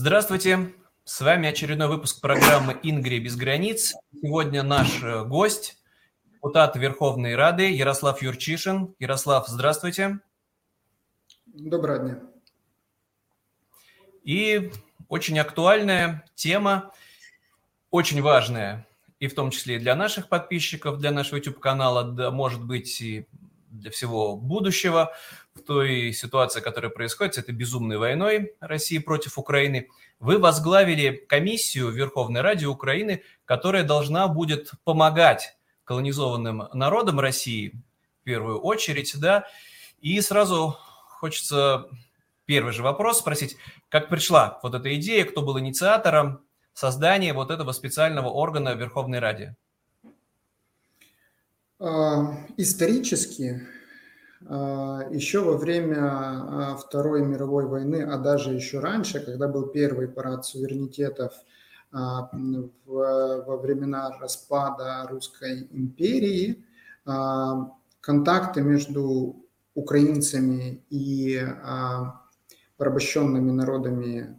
Здравствуйте, с вами очередной выпуск программы «Ингрия без границ». Сегодня наш э, гость, депутат Верховной Рады Ярослав Юрчишин. Ярослав, здравствуйте. Доброго дня. И очень актуальная тема, очень важная, и в том числе и для наших подписчиков, для нашего YouTube-канала, да, может быть, и для всего будущего в той ситуации, которая происходит с этой безумной войной России против Украины. Вы возглавили комиссию Верховной Ради Украины, которая должна будет помогать колонизованным народам России в первую очередь, да. И сразу хочется первый же вопрос спросить, как пришла вот эта идея, кто был инициатором создания вот этого специального органа Верховной Раде? А, исторически, еще во время а, Второй мировой войны, а даже еще раньше, когда был первый парад суверенитетов во времена распада Русской империи, контакты между украинцами и порабощенными народами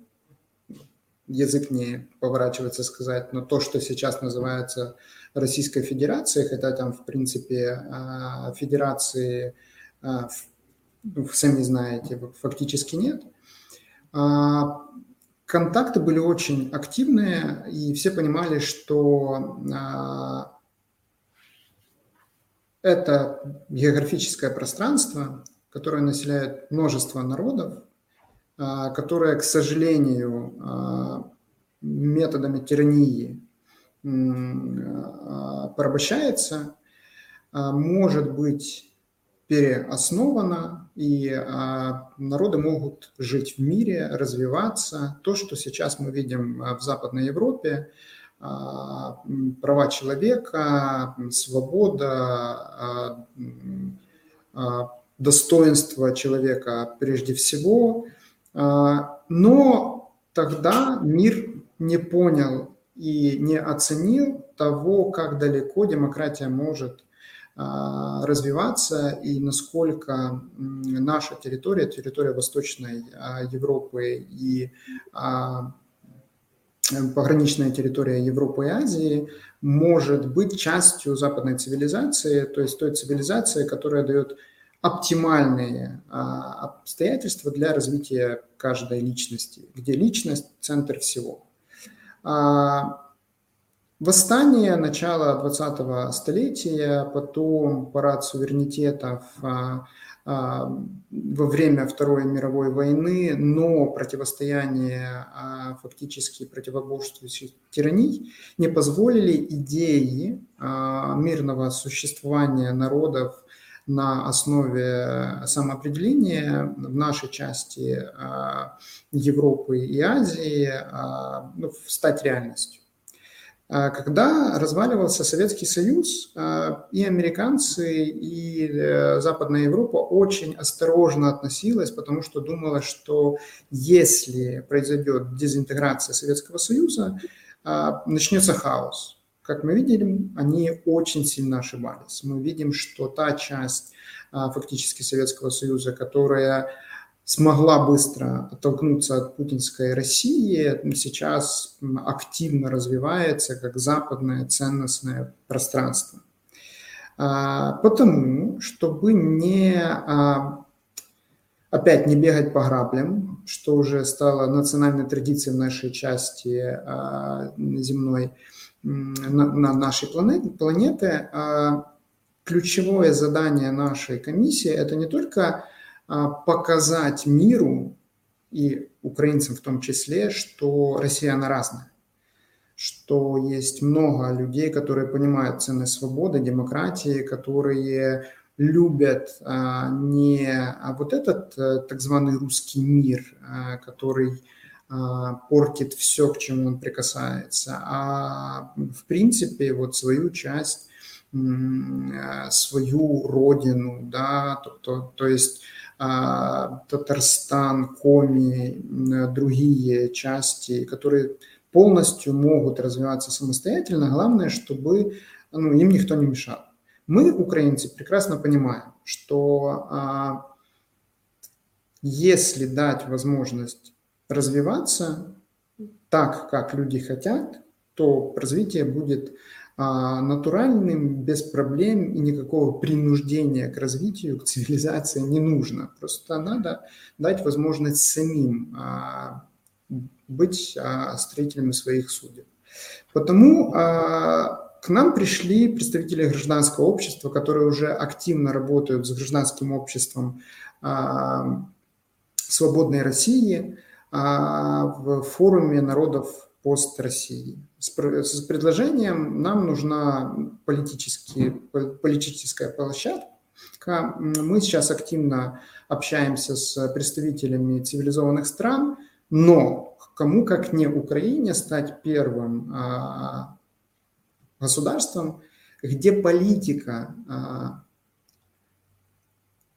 язык не поворачивается сказать, но то, что сейчас называется Российской Федерацией, хотя там, в принципе, а, федерации, а, сами знаете, фактически нет, а, контакты были очень активные, и все понимали, что это географическое пространство, которое населяет множество народов, а, которая, к сожалению, а, методами тирании а, порабощается, может быть переоснована, и народы могут жить в мире, развиваться. То, что сейчас мы видим в Западной Европе, права человека, свобода, достоинство человека прежде всего – а, но тогда мир не понял и не оценил того, как далеко демократия может а, развиваться и насколько наша территория, территория Восточной а, Европы и пограничная территория Европы и Азии может быть частью западной цивилизации, то есть той цивилизации, которая дает оптимальные а, обстоятельства для развития каждой личности, где личность – центр всего. А, восстание начала 20-го столетия, потом парад суверенитетов а, во время Второй мировой войны, но противостояние фактически противоборствующих тираний не позволили идеи мирного существования народов на основе самоопределения в нашей части а, Европы и Азии а, ну, стать реальностью. А, когда разваливался Советский Союз, и американцы, и э, Западная Европа очень осторожно относилась, потому что думала, что если произойдет дезинтеграция Советского Союза, начнется хаос как мы видели, они очень сильно ошибались. Мы видим, что та часть а, фактически Советского Союза, которая смогла быстро оттолкнуться от путинской России, сейчас активно развивается как западное ценностное пространство. А, потому, чтобы не а, опять не бегать по граблям, что уже стало национальной традицией в нашей части земной, на, на нашей планете, планеты, а ключевое задание нашей комиссии – это не только а, показать миру и украинцам в том числе, что Россия, она разная, что есть много людей, которые понимают ценность свободы, демократии, которые любят а, не а вот этот а, так званый русский мир, а, который а, портит все, к чему он прикасается, а в принципе вот свою часть, а, свою родину, да, то, то, то есть а, Татарстан, Коми, другие части, которые полностью могут развиваться самостоятельно. Главное, чтобы ну, им никто не мешал. Мы, украинцы, прекрасно понимаем, что если дать возможность развиваться, так, как люди хотят, то развитие будет а, натуральным, без проблем и никакого принуждения к развитию, к цивилизации не нужно. Просто надо дать возможность самим а, быть а, строителями своих судеб. Потому к нам пришли представители гражданского общества, которые уже активно работают с гражданским обществом свободной России в форуме народов пост России. С, с предложением нам нужна политическая площадка. Мы сейчас активно общаемся с представителями цивилизованных стран, но кому как не Украине стать первым а, государством, где политика а,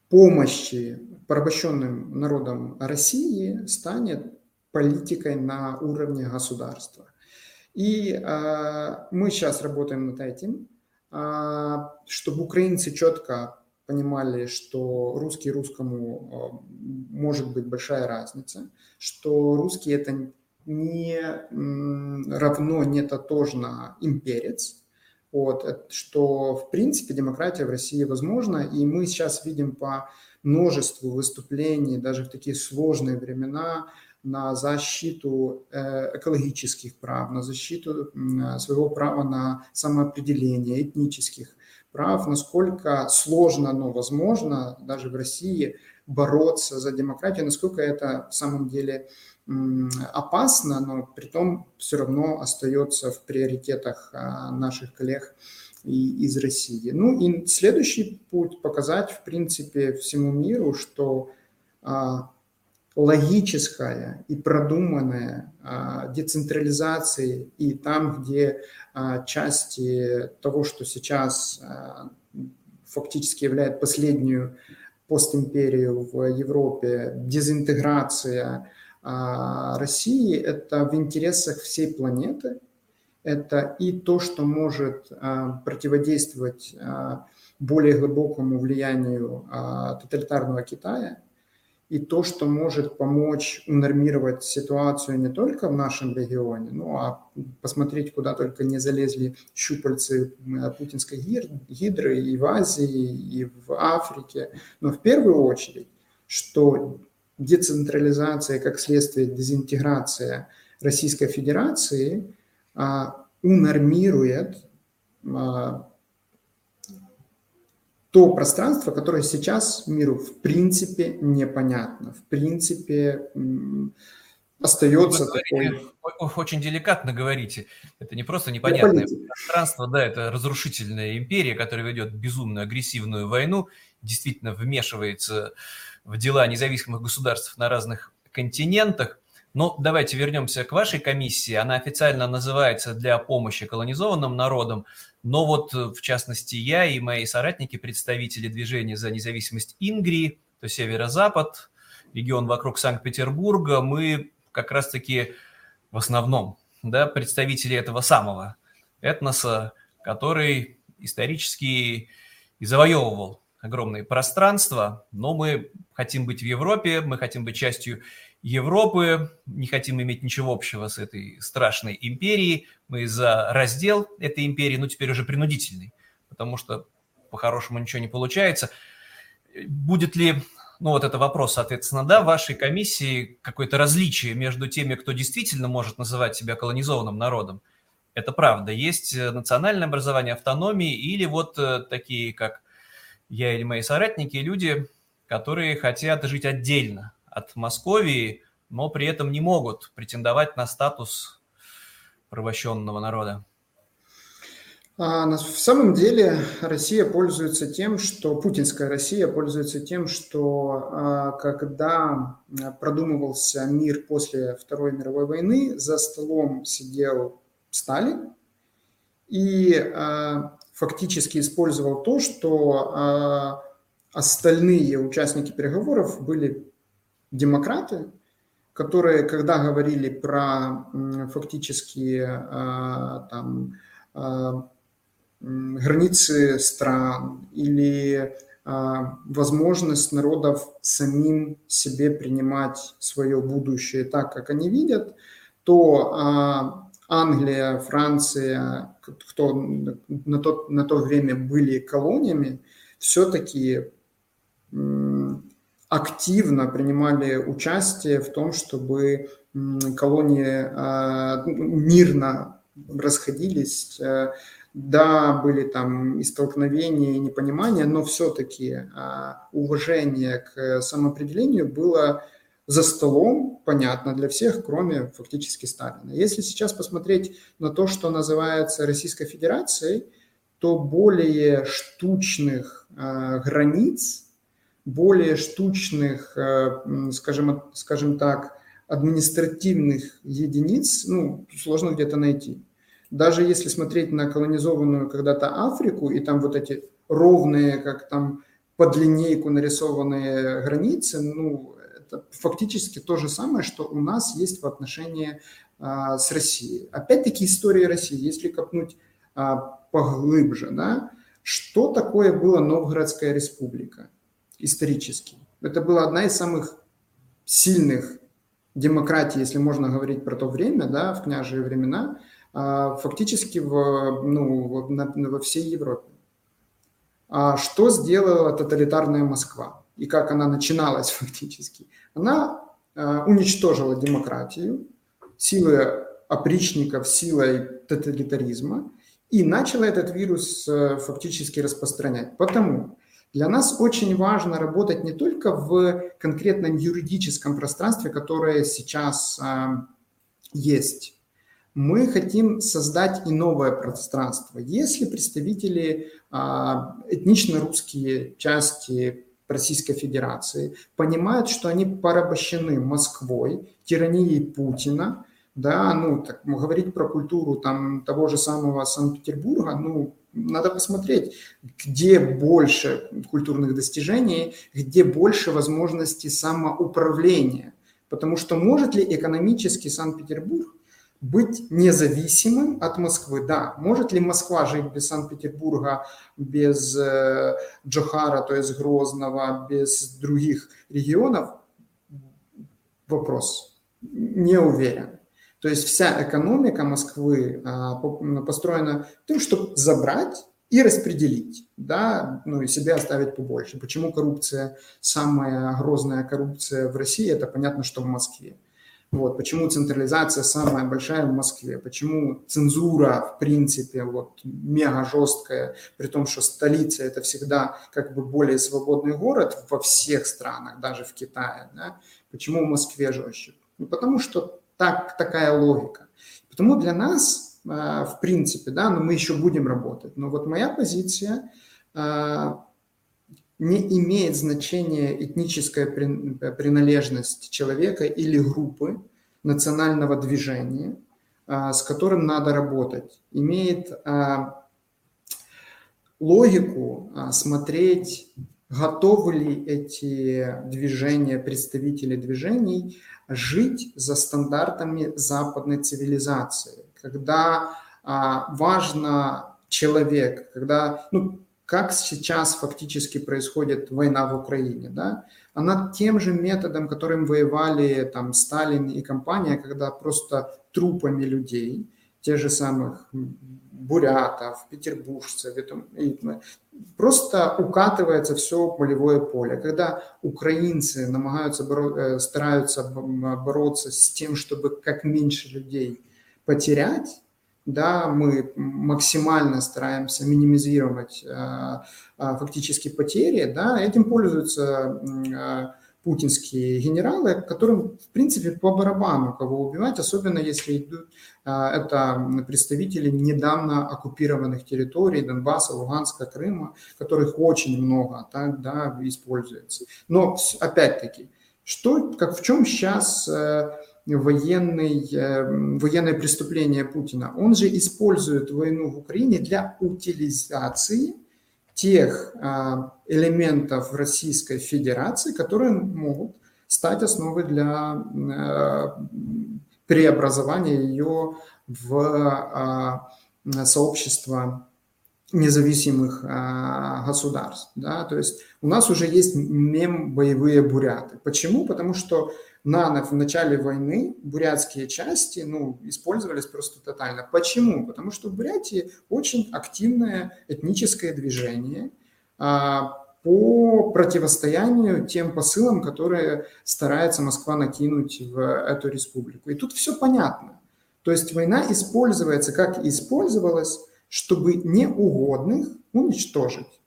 помощи порабощенным народам России станет политикой на уровне государства. И э, мы сейчас работаем над этим, э, чтобы украинцы четко понимали, что русский русскому э, может быть большая разница, что русский это не равно, не тотожно имперец, вот, что в принципе демократия в России возможна, и мы сейчас видим по множеству выступлений, даже в такие сложные времена, на защиту э, экологических прав, на защиту своего права на самоопределение, этнических прав, насколько сложно, но возможно даже в России бороться за демократию, насколько это в самом деле опасно, но при том все равно остается в приоритетах а, наших коллег из России. Ну и следующий путь показать, в принципе, всему миру, что а, логическая и продуманная а, децентрализация и там, где а, части того, что сейчас а, фактически является последнюю постимперию в Европе, дезинтеграция России, это в интересах всей планеты. Это и то, что может противодействовать более глубокому влиянию тоталитарного Китая – и то, что может помочь унормировать ситуацию не только в нашем регионе, ну а посмотреть, куда только не залезли щупальцы путинской гидры и в Азии, и в Африке, но в первую очередь, что децентрализация, как следствие дезинтеграция Российской Федерации а, унормирует а, то пространство, которое сейчас миру в принципе непонятно, в принципе остается такой... Очень деликатно говорите. Это не просто непонятное пространство, да, это разрушительная империя, которая ведет безумную агрессивную войну, действительно вмешивается в дела независимых государств на разных континентах. Но давайте вернемся к вашей комиссии. Она официально называется «Для помощи колонизованным народам», но вот, э, в частности, я и мои соратники, представители движения за независимость Ингрии, то северо-запад, регион вокруг Санкт-Петербурга, мы как раз-таки в основном да, представители этого самого этноса, который исторически и завоевывал огромные пространства, но мы хотим быть в Европе, мы хотим быть частью Европы, не хотим иметь ничего общего с этой страшной империей. Мы за раздел этой империи, ну теперь уже принудительный, потому что по-хорошему ничего не получается. Будет ли, ну вот это вопрос, соответственно, да, в вашей комиссии какое-то различие между теми, кто действительно может называть себя колонизованным народом? Это правда. Есть национальное образование автономии или вот э, такие, как я или мои соратники, люди, которые хотят жить отдельно от Московии, но при этом не могут претендовать на статус порабощенного народа? А, в самом деле Россия пользуется тем, что путинская Россия пользуется тем, что а, когда продумывался мир после Второй мировой войны, за столом сидел Сталин и а, фактически использовал то, что остальные участники переговоров были демократы, которые, когда говорили про фактически а, там, а, границы стран или а, возможность народов самим себе принимать свое будущее так, как они видят, то Англия, Франция, кто на то, на то время были колониями, все-таки активно принимали участие в том, чтобы колонии мирно расходились. Э, да, были там и столкновения, и непонимания, но все-таки уважение к самоопределению было за столом, понятно для всех, кроме фактически Сталина. Если сейчас посмотреть на то, что называется Российской Федерацией, то более штучных э, границ, более штучных, э, скажем, скажем так, административных единиц, ну, сложно где-то найти. Даже если смотреть на колонизованную когда-то Африку, и там вот эти ровные, как там под линейку нарисованные границы, ну, это фактически то же самое, что у нас есть в отношении а, с Россией. Опять-таки история России, если копнуть а, поглубже, да, что такое была Новгородская республика исторически? Это была одна из самых сильных демократий, если можно говорить про то время, да, в княжие времена, а, фактически в, ну, во всей Европе. А что сделала тоталитарная Москва? и как она начиналась фактически, она э, уничтожила демократию силой опричников, силой тоталитаризма и начала этот вирус э, фактически распространять. Потому для нас очень важно работать не только в конкретном юридическом пространстве, которое сейчас э, есть. Мы хотим создать и новое пространство. Если представители этнично русские части Российской Федерации, понимают, что они порабощены Москвой, тиранией Путина, да, ну, так, говорить про культуру там того же самого Санкт-Петербурга, ну, надо посмотреть, где больше культурных достижений, где больше возможностей самоуправления. Потому что может ли экономически Санкт-Петербург быть независимым от Москвы. Да, может ли Москва жить без Санкт-Петербурга, без э, Джохара, то есть Грозного, без других регионов? Вопрос. Не уверен. То есть вся экономика Москвы а, построена тем, чтобы забрать и распределить, да, ну и себе оставить побольше. Почему коррупция, самая грозная коррупция в России, это понятно, что в Москве. Вот, почему централизация самая большая в Москве, почему цензура, в принципе, вот, мега жесткая, при том, что столица – это всегда как бы более свободный город во всех странах, даже в Китае. Да? Почему в Москве жестче? Ну, потому что так, такая логика. Потому для нас, а, в принципе, да, но мы еще будем работать. Но вот моя позиция а, не имеет значения этническая принадлежность человека или группы национального движения, а, с которым надо работать. Имеет логику смотреть, готовы ли эти движения, представители движений жить за стандартами западной цивилизации, когда важно человек, когда, ну, как сейчас фактически происходит война в Украине, да, она тем же методом, которым воевали там Сталин и компания, когда просто трупами людей, тех же самых бурятов, петербуржцев, просто укатывается все полевое поле. Когда украинцы намагаются, э, стараются бороться с тем, чтобы как меньше людей потерять, да, мы максимально стараемся минимизировать э, фактически потери, да, этим пользуются э, путинские генералы, которым, в принципе, по барабану кого убивать, особенно если идут, э, это представители недавно оккупированных территорий Донбасса, Луганска, Крыма, которых очень много так, да, используется. Но, опять-таки, что, как в чем сейчас военный, э, военное преступление Путина. Он же использует войну в Украине для утилизации тех а, элементов Российской Федерации, которые могут стать основой для э, преобразования ее в а, сообщество независимых а, государств. Да? То есть у нас уже есть мем «боевые буряты». Почему? Потому что на, в начале войны бурятские части ну, использовались просто тотально. Почему? Потому что в Бурятии очень активное этническое движение а, по противостоянию тем посылам, которые старается Москва накинуть в эту республику. И тут все понятно. То есть война используется, как использовалась, чтобы неугодных уничтожить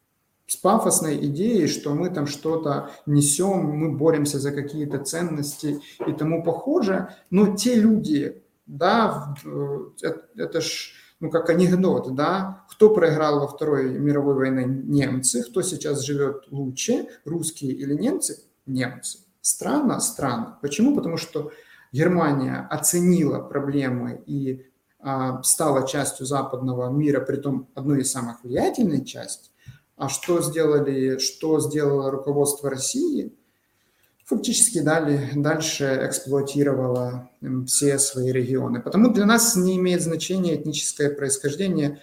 с пафосной идеей, что мы там что-то несем, мы боремся за какие-то ценности и тому похожее. Но те люди, да, это, это ж, ну, как анекдот, да, кто проиграл во Второй мировой войне? Немцы. Кто сейчас живет лучше, русские или немцы? Немцы. Странно? Странно. Почему? Потому что Германия оценила проблемы и а, стала частью западного мира, при том одной из самых влиятельных частей. А что сделали, что сделало руководство России? Фактически дали, дальше эксплуатировало все свои регионы. Потому для нас не имеет значения этническое происхождение.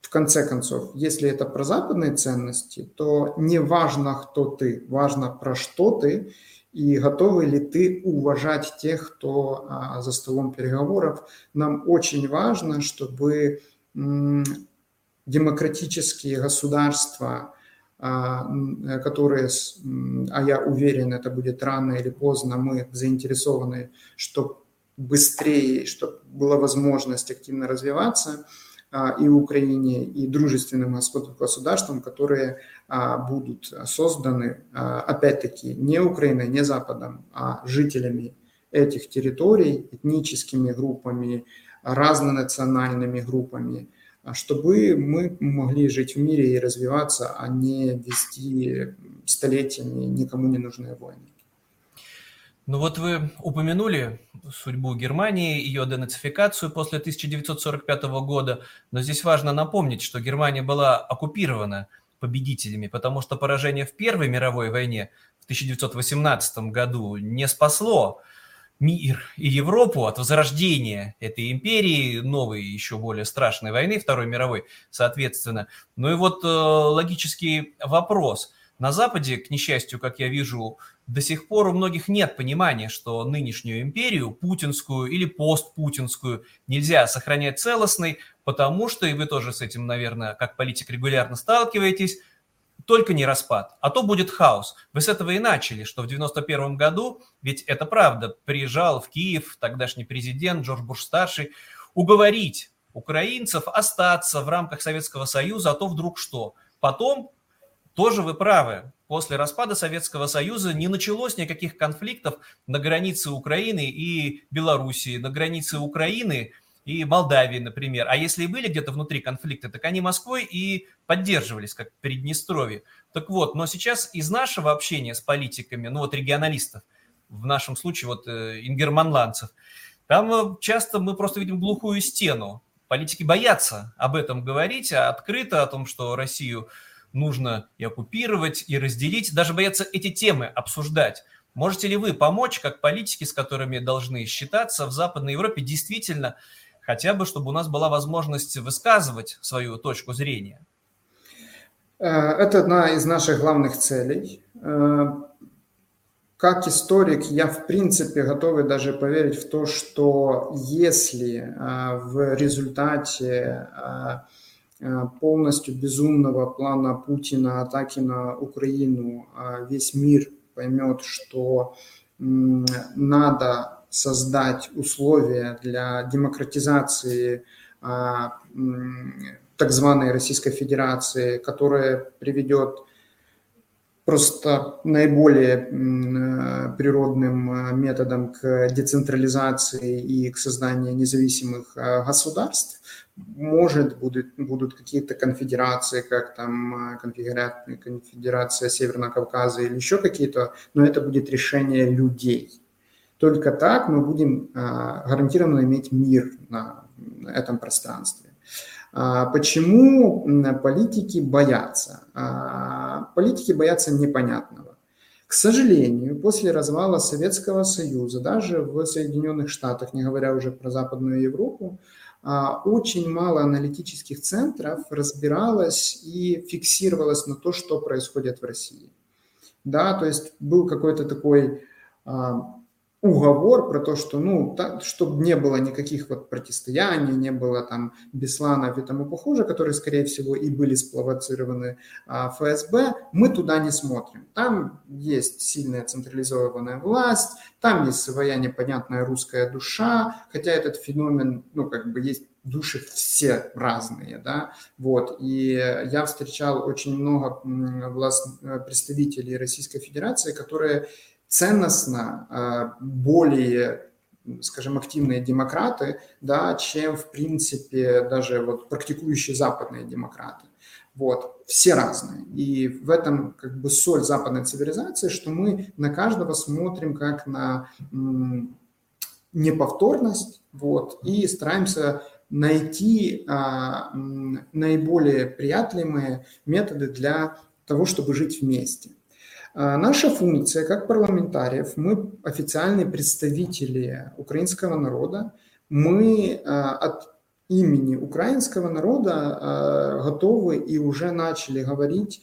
В конце концов, если это про западные ценности, то не важно, кто ты, важно про что ты и готовы ли ты уважать тех, кто а, за столом переговоров. Нам очень важно, чтобы демократические государства, а, которые, а я уверен, это будет рано или поздно, мы заинтересованы, чтобы быстрее, чтобы была возможность активно развиваться а, и Украине, и дружественным государствам, которые а, будут созданы, опять-таки, не Украиной, не Западом, а жителями этих территорий, этническими группами, разнонациональными группами, чтобы мы могли жить в мире и развиваться, а не вести столетиями никому не нужные войны. Ну вот вы упомянули судьбу Германии, ее денацификацию после 1945 года, но здесь важно напомнить, что Германия была оккупирована победителями, потому что поражение в Первой мировой войне в 1918 году не спасло мир и Европу от возрождения этой империи, новой, еще более страшной войны, Второй мировой, соответственно. Ну и вот э, логический вопрос. На Западе, к несчастью, как я вижу, до сих пор у многих нет понимания, что нынешнюю империю, путинскую или постпутинскую, нельзя сохранять целостной, потому что, и вы тоже с этим, наверное, как политик регулярно сталкиваетесь, только не распад, а то будет хаос. Вы с этого и начали, что в 91 году, ведь это правда, приезжал в Киев тогдашний президент Джордж Буш-старший уговорить украинцев остаться в рамках Советского Союза, а то вдруг что. Потом, тоже вы правы, после распада Советского Союза не началось никаких конфликтов на границе Украины и Белоруссии, на границе Украины – и Молдавии, например. А если и были где-то внутри конфликты, так они Москвой и поддерживались, как Приднестровье. Так вот, но сейчас из нашего общения с политиками, ну вот регионалистов, в нашем случае вот э, ингерманландцев, там э, часто мы просто видим глухую стену. Политики боятся об этом говорить, а открыто о том, что Россию нужно и оккупировать, и разделить, даже боятся эти темы обсуждать. Можете ли вы помочь, как политики, с которыми должны считаться в Западной Европе, действительно хотя бы, чтобы у нас была возможность высказывать свою точку зрения. Э, это одна из наших главных целей. Э, как историк, я в принципе готов даже поверить в то, что если э, в результате полностью безумного плана Путина атаки на Украину весь мир поймет, что надо создать условия для демократизации а, так званой Российской Федерации, которая приведет просто наиболее природным а, методом к децентрализации и к созданию независимых а, государств. Может, будут, будут какие-то конфедерации, как там конфедерация Северного Кавказа или еще какие-то, но это будет решение людей. Только так мы будем а, гарантированно иметь мир на этом пространстве. А, почему политики боятся? А, политики боятся непонятного. К сожалению, после развала Советского Союза, даже в Соединенных Штатах, не говоря уже про Западную Европу, очень мало аналитических центров разбиралось и фиксировалось на то, что происходит в России. Да, то есть был какой-то такой уговор про то, что, ну, чтобы не было никаких вот противостояний, не было там Бесланов и тому похоже, которые, скорее всего, и были спловоцированы а, ФСБ, мы туда не смотрим. Там есть сильная централизованная власть, там есть своя непонятная русская душа, хотя этот феномен, ну, как бы есть души все разные, да, вот, и я встречал очень много власт... представителей Российской Федерации, которые ценностно а, более скажем, активные демократы, да, чем, в принципе, даже вот практикующие западные демократы. Вот, все разные. И в этом как бы соль западной цивилизации, что мы на каждого смотрим как на неповторность, вот, и стараемся найти а, наиболее приятливые методы для того, чтобы жить вместе. А, наша функция как парламентариев, мы официальные представители украинского народа, мы а, от имени украинского народа а, готовы и уже начали говорить,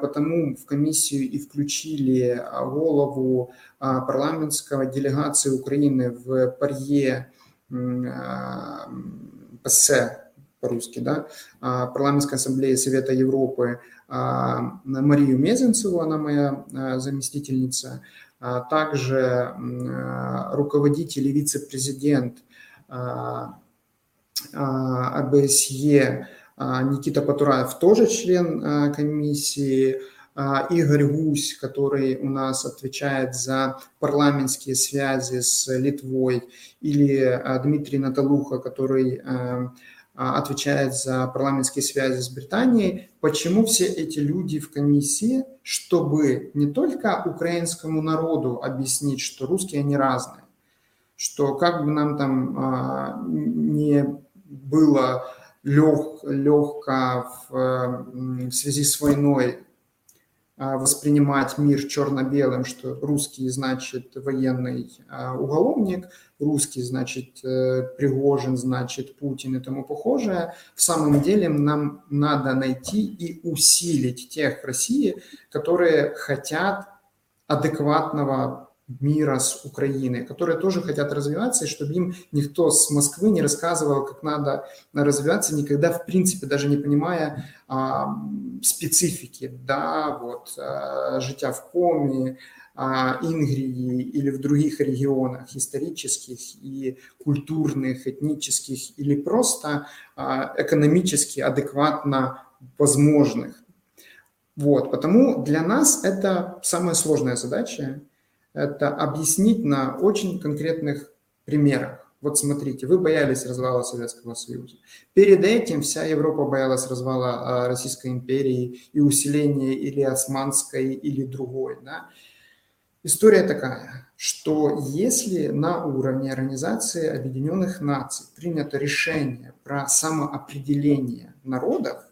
потому в комиссию и включили голову парламентского делегации Украины в Парье ПСЕ по-русски, да, парламентской ассамблеи Совета Европы, а, Марию Мезенцеву, она моя а, заместительница, а, также руководитель и вице-президент АБСЕ Никита Патураев, тоже член комиссии, Игорь Гусь, который у нас отвечает за парламентские связи с Литвой, или Дмитрий Наталуха, который а, отвечает за парламентские связи с Британией. Почему все эти люди в комиссии? Чтобы не только украинскому народу объяснить, что русские они разные, что как бы нам там а, не было лег, легко в, в связи с войной а, воспринимать мир черно-белым, что русский значит военный а, уголовник, русский значит э, Пригожин, значит Путин и тому похожее. В самом деле нам надо найти и усилить тех в России, которые хотят адекватного мира с Украиной, которые тоже хотят развиваться, и чтобы им никто с Москвы не рассказывал, как надо развиваться, никогда, в принципе, даже не понимая а, специфики, да, вот, а, жития в Коми, а, Ингрии или в других регионах исторических и культурных, этнических или просто а, экономически адекватно возможных. Вот, потому для нас это самая сложная задача – это объяснить на очень конкретных примерах. Вот смотрите, вы боялись развала Советского Союза. Перед этим вся Европа боялась развала а, Российской империи и усиления или османской, или другой. Да? История такая, что если на уровне Организации Объединенных Наций принято решение про самоопределение народов,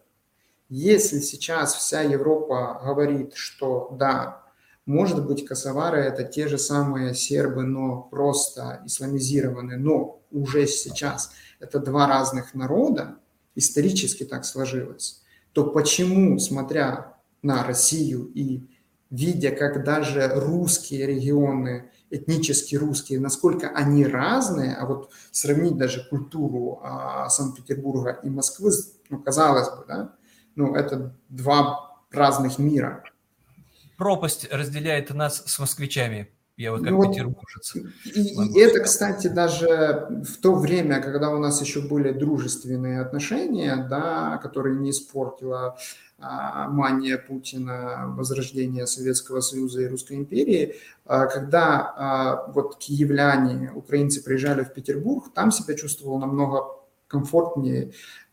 если сейчас вся Европа говорит, что да, может быть, косовары – это те же самые сербы, но просто исламизированные, но уже сейчас это два разных народа, исторически так сложилось, то почему, смотря на Россию и видя, как даже русские регионы, этнически русские, насколько они разные, а вот сравнить даже культуру а, Санкт-Петербурга и Москвы, ну, казалось бы, да, ну, это два разных мира пропасть разделяет нас с москвичами. Я вот как ну, петербуржец. И, и это, кстати, даже в то время, когда у нас еще были дружественные отношения, да, которые не испортила а, мания Путина, возрождение Советского Союза и Русской империи, а, когда а, вот киевляне, украинцы приезжали в Петербург, там себя чувствовал намного комфортнее,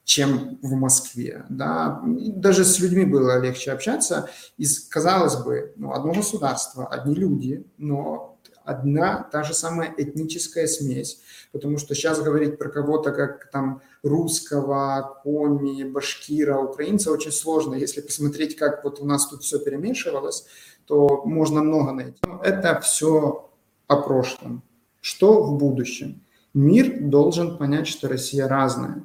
чем в Москве. Да? даже с людьми было легче общаться. И, казалось бы, ну, одно государство, одни люди, но одна та же самая этническая смесь. Потому что сейчас говорить про кого-то как там русского, коми, башкира, украинца очень сложно. Если посмотреть, как вот у нас тут все перемешивалось, то можно много найти. Но это все о прошлом. Что в будущем? Мир должен понять, что Россия разная.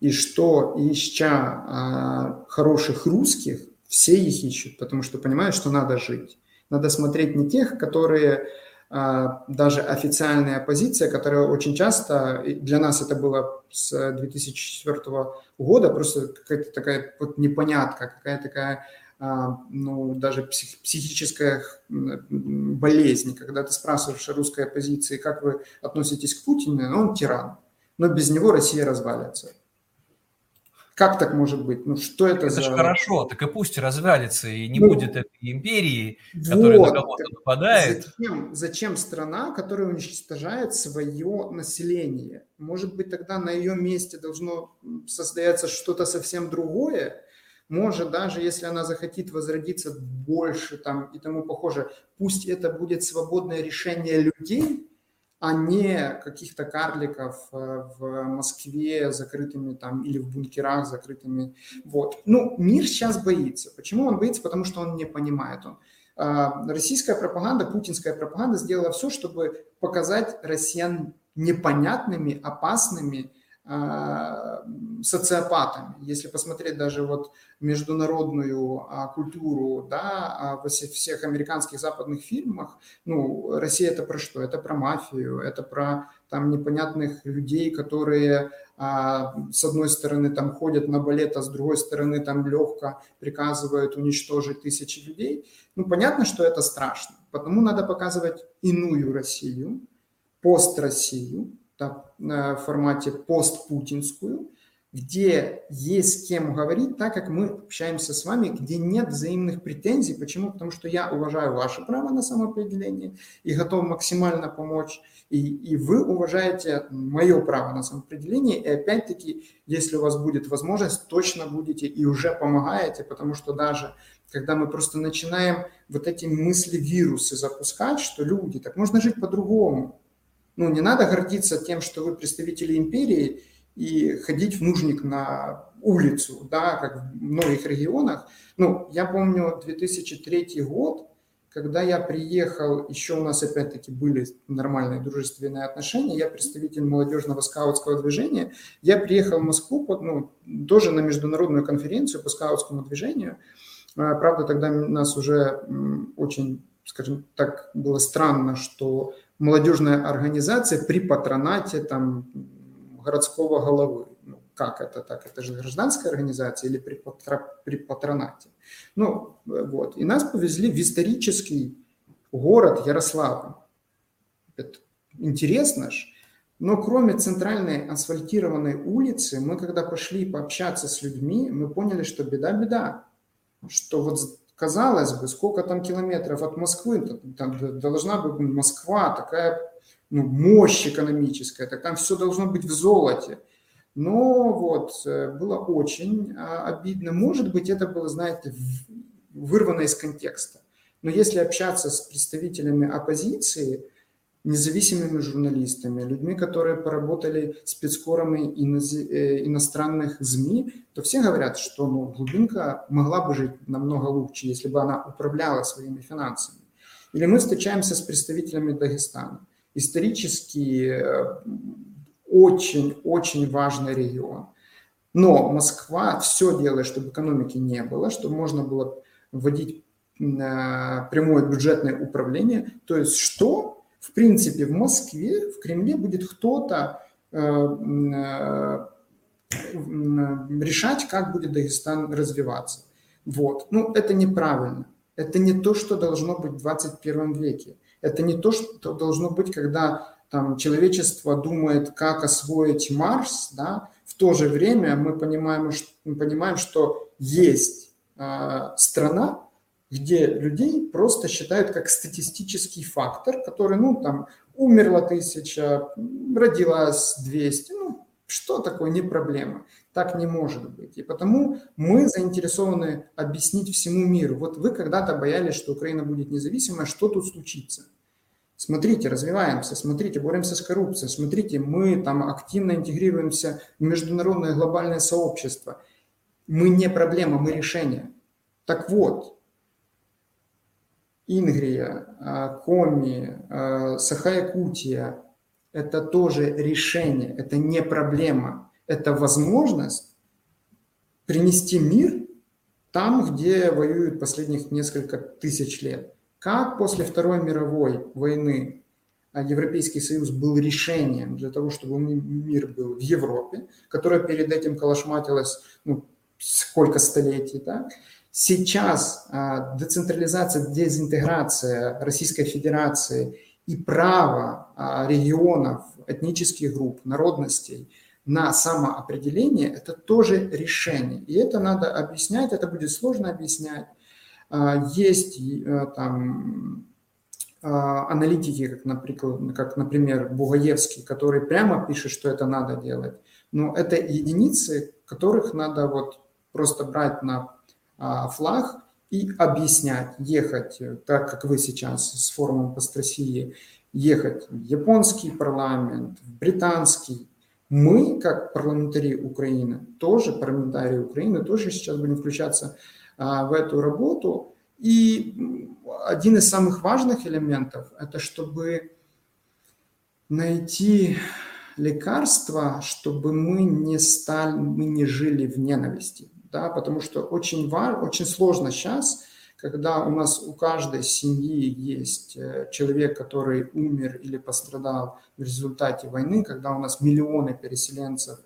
И что ища а, хороших русских, все их ищут, потому что понимают, что надо жить. Надо смотреть не тех, которые а, даже официальная оппозиция, которая очень часто, для нас это было с 2004 года, просто какая-то такая вот непонятка, какая-то такая а, ну, даже псих, психическая болезнь, когда ты спрашиваешь русской оппозиции, как вы относитесь к Путину, он тиран, но без него Россия развалится. Как так может быть? Ну что это, это за... же хорошо, так и пусть развалится, и не ну, будет этой империи, которая вот, на кого-то нападает. Зачем, зачем страна, которая уничтожает свое население? Может быть, тогда на ее месте должно состояться что-то совсем другое? Может, даже если она захотит возродиться больше там и тому похоже, пусть это будет свободное решение людей, а не каких-то карликов э, в Москве закрытыми там или в бункерах закрытыми. Вот. Ну, мир сейчас боится. Почему он боится? Потому что он не понимает. Он. А, российская пропаганда, путинская пропаганда сделала все, чтобы показать россиян непонятными, опасными, социопатами. Если посмотреть даже вот международную а, культуру да, а, во всех американских западных фильмах, ну, Россия это про что? Это про мафию, это про там непонятных людей, которые с одной стороны там ходят на балет, а с другой стороны там легко приказывают уничтожить тысячи людей. Ну, понятно, что это страшно. Потому надо показывать иную Россию, пост-Россию, в формате постпутинскую, где есть с кем говорить, так как мы общаемся с вами, где нет взаимных претензий. Почему? Потому что я уважаю ваше право на самоопределение и готов максимально помочь. И, и вы уважаете мое право на самоопределение. И опять-таки, если у вас будет возможность, точно будете и уже помогаете, потому что даже когда мы просто начинаем вот эти мысли-вирусы запускать, что люди, так можно жить по-другому ну, не надо гордиться тем, что вы представители империи и ходить в нужник на улицу, да, как в многих регионах. Ну, я помню 2003 год, когда я приехал, еще у нас опять-таки были нормальные дружественные отношения, я представитель молодежного скаутского движения, я приехал в Москву, ну, тоже на международную конференцию по скаутскому движению, а, Правда, тогда нас уже очень, скажем так, было странно, что молодежная организация при патронате там, городского головы. Ну, как это так? Это же гражданская организация или при, патро, при патронате? Ну, вот. И нас повезли в исторический город Ярославль. Это интересно ж. Но кроме центральной асфальтированной улицы, мы когда пошли пообщаться с людьми, мы поняли, что беда-беда. Что вот казалось бы, сколько там километров от Москвы, там должна быть Москва, такая ну, мощь экономическая, так там все должно быть в золоте. Но вот э, было очень а, обидно. Может быть, это было, знаете, вырвано из контекста. Но если общаться с представителями оппозиции, независимыми журналистами, людьми, которые поработали спецкорами э, иностранных СМИ, то все говорят, что ну, глубинка могла бы жить намного лучше, если бы она управляла своими финансами. Или мы встречаемся с представителями Дагестана. Исторически очень-очень э, важный регион. Но Москва все делает, чтобы экономики не было, чтобы можно было вводить э, прямое бюджетное управление. То есть что? В принципе, в Москве, в Кремле будет кто-то э, э, решать, как будет Дагестан развиваться. Вот. Ну, это неправильно. Это не то, что должно быть в 21 веке. Это не то, что должно быть, когда там, человечество думает, как освоить Марс, да, в то же время мы понимаем, что, мы понимаем, что есть э, страна, где людей просто считают как статистический фактор, который, ну, там, умерла тысяча, родилась 200, ну, что такое, не проблема. Так не может быть. И потому мы заинтересованы объяснить всему миру. Вот вы когда-то боялись, что Украина будет независимой, что тут случится? Смотрите, развиваемся, смотрите, боремся с коррупцией, смотрите, мы там активно интегрируемся в международное глобальное сообщество. Мы не проблема, мы решение. Так вот, Ингрия, а, Коми, а, Саха-Якутия – это тоже решение, это не проблема, это возможность принести мир там, где воюют последних несколько тысяч лет. Как после Второй мировой войны а, Европейский Союз был решением для того, чтобы мир был в Европе, которая перед этим калашматилась ну, сколько столетий, да? Сейчас а, децентрализация, дезинтеграция Российской Федерации и право а, регионов, этнических групп, народностей на самоопределение – это тоже решение. И это надо объяснять, это будет сложно объяснять. А, есть там аналитики, как, как, например, Бугаевский, который прямо пишет, что это надо делать. Но это единицы, которых надо вот просто брать на флаг и объяснять, ехать, так как вы сейчас с форумом по России, ехать в японский парламент, в британский. Мы, как парламентарии Украины, тоже парламентарии Украины, тоже сейчас будем включаться а, в эту работу. И один из самых важных элементов – это чтобы найти лекарства, чтобы мы не стали, мы не жили в ненависти да, потому что очень, важно, очень сложно сейчас, когда у нас у каждой семьи есть э, человек, который умер или пострадал в результате войны, когда у нас миллионы переселенцев,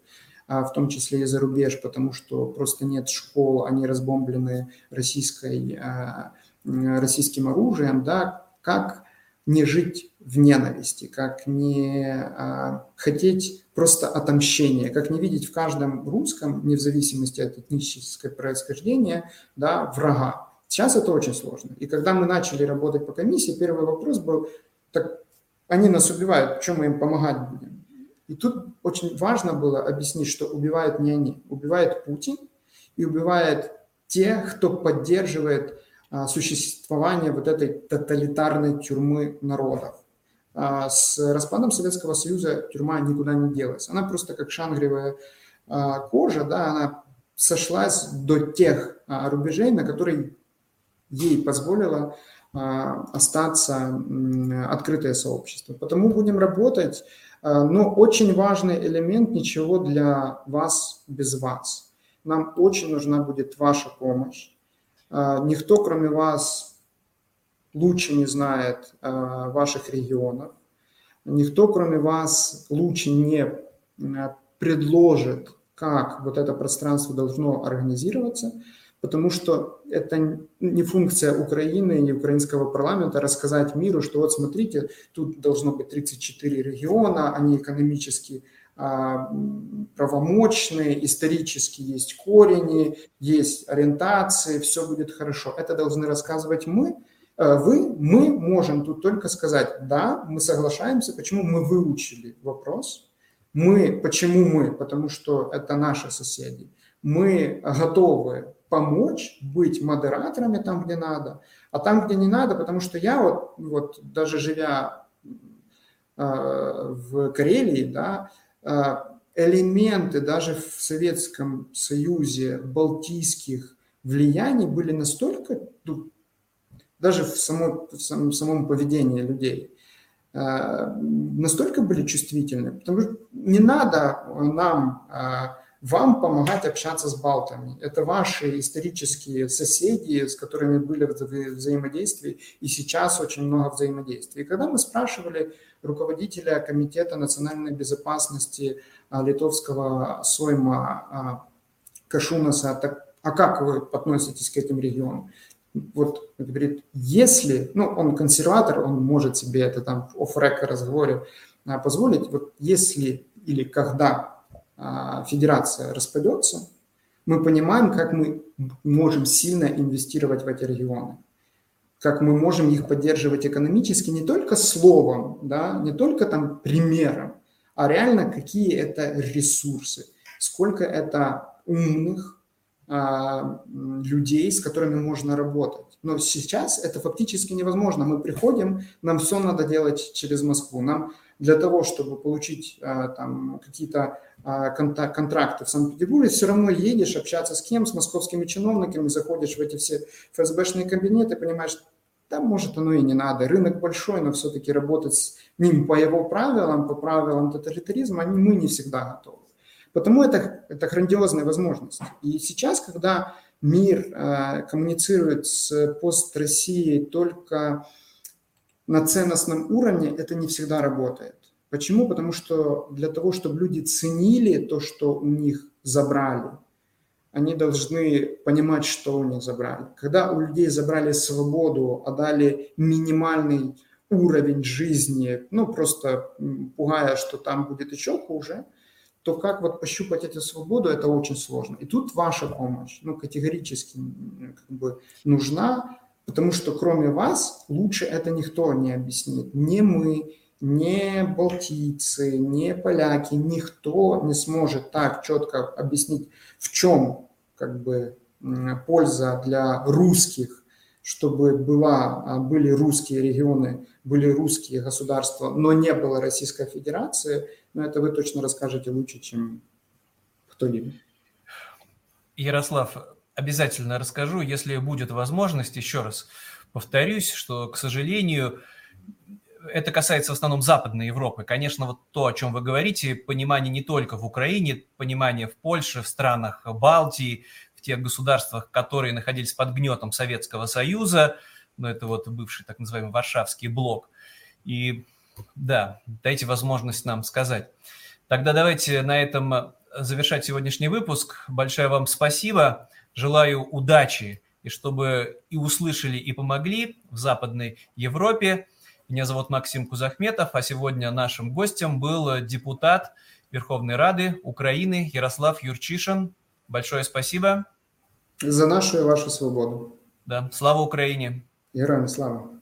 а, в том числе и за рубеж, потому что просто нет школ, они разбомблены российской, а, российским оружием, да, как не жить в ненависти, как не а, хотеть просто отомщения, как не видеть в каждом русском, не в зависимости от этнического происхождения, да, врага. Сейчас это очень сложно. И когда мы начали работать по комиссии, первый вопрос был, так они нас убивают, почему мы им помогать будем? И тут очень важно было объяснить, что убивают не они, убивает Путин и убивает тех, кто поддерживает а, существование вот этой тоталитарной тюрьмы народов. А, с распадом Советского Союза тюрьма никуда не делась. Она просто как шангревая а, кожа, да, она сошлась до тех рубежей, на которые ей позволило остаться открытое сообщество. Потому будем работать, но очень важный элемент – ничего для вас без вас. Нам очень нужна будет ваша помощь. А, никто, кроме вас, лучше не знает а, ваших регионов. Никто, кроме вас, лучше не а, предложит, как вот это пространство должно организироваться, потому что это не функция Украины и украинского парламента рассказать миру, что вот смотрите, тут должно быть 34 региона, они экономически правомочные, исторически есть корени, есть ориентации, все будет хорошо. Это должны рассказывать мы, э, вы, мы можем тут только сказать, да, мы соглашаемся, почему мы выучили вопрос, мы, почему мы, потому что это наши соседи, мы готовы помочь быть модераторами там, где надо, а там, где не надо, потому что я вот, вот даже живя э, в Карелии, да, а, элементы даже в Советском Союзе балтийских влияний были настолько, ну, даже в, само, в самом, самом поведении людей, а, настолько были чувствительны, потому что не надо нам а, вам помогать общаться с балтами. Это ваши исторические соседи, с которыми были в взаимодействии, и сейчас очень много взаимодействия. И когда мы спрашивали руководителя Комитета национальной безопасности а, литовского Сойма а, Кашунаса, так, а как вы относитесь к этим регионам? Вот говорит, если, ну, он консерватор, он может себе это там в оф разговоре а, позволить, вот если или когда а, федерация распадется, мы понимаем, как мы можем сильно инвестировать в эти регионы, как мы можем их поддерживать экономически не только словом, да, не только там примером, а реально какие это ресурсы, сколько это умных а, людей, с которыми можно работать. Но сейчас это фактически невозможно. Мы приходим, нам все надо делать через Москву. Нам для того, чтобы получить а, там какие-то а, контракты в Санкт-Петербурге, все равно едешь общаться с кем, с московскими чиновниками, заходишь в эти все ФСБшные кабинеты, понимаешь, да, может, оно и не надо. Рынок большой, но все-таки работать с ним по его правилам, по правилам тоталитаризма, они, мы не всегда готовы. Потому это, это грандиозная возможность. И сейчас, когда мир э, коммуницирует с пост-Россией только на ценностном уровне, это не всегда работает. Почему? Потому что для того, чтобы люди ценили то, что у них забрали, они должны понимать, что у них забрали. Когда у людей забрали свободу, а дали минимальный уровень жизни, ну, просто пугая, что там будет еще хуже, то как вот пощупать эту свободу, это очень сложно. И тут ваша помощь, ну, категорически как бы нужна, потому что кроме вас лучше это никто не объяснит. Не мы, не балтийцы, не поляки, никто не сможет так четко объяснить, в чем как бы польза для русских, чтобы была, а, были русские регионы, были русские государства, но не было Российской Федерации, но это вы точно расскажете лучше, чем кто-либо. Ярослав, обязательно расскажу, если будет возможность, еще раз повторюсь, что, к сожалению, это касается в основном Западной Европы. Конечно, вот то, о чем вы говорите, понимание не только в Украине, понимание в Польше, в странах Балтии, в тех государствах, которые находились под гнетом Советского Союза, ну, это вот бывший так называемый Варшавский блок. И да, дайте возможность нам сказать. Тогда давайте на этом завершать сегодняшний выпуск. Большое вам спасибо. Желаю удачи и чтобы и услышали, и помогли в Западной Европе. Меня зовут Максим Кузахметов, а сегодня нашим гостем был депутат Верховной Рады Украины Ярослав Юрчишин. Большое спасибо. За нашу и вашу свободу. Да, слава Украине. Героям слава.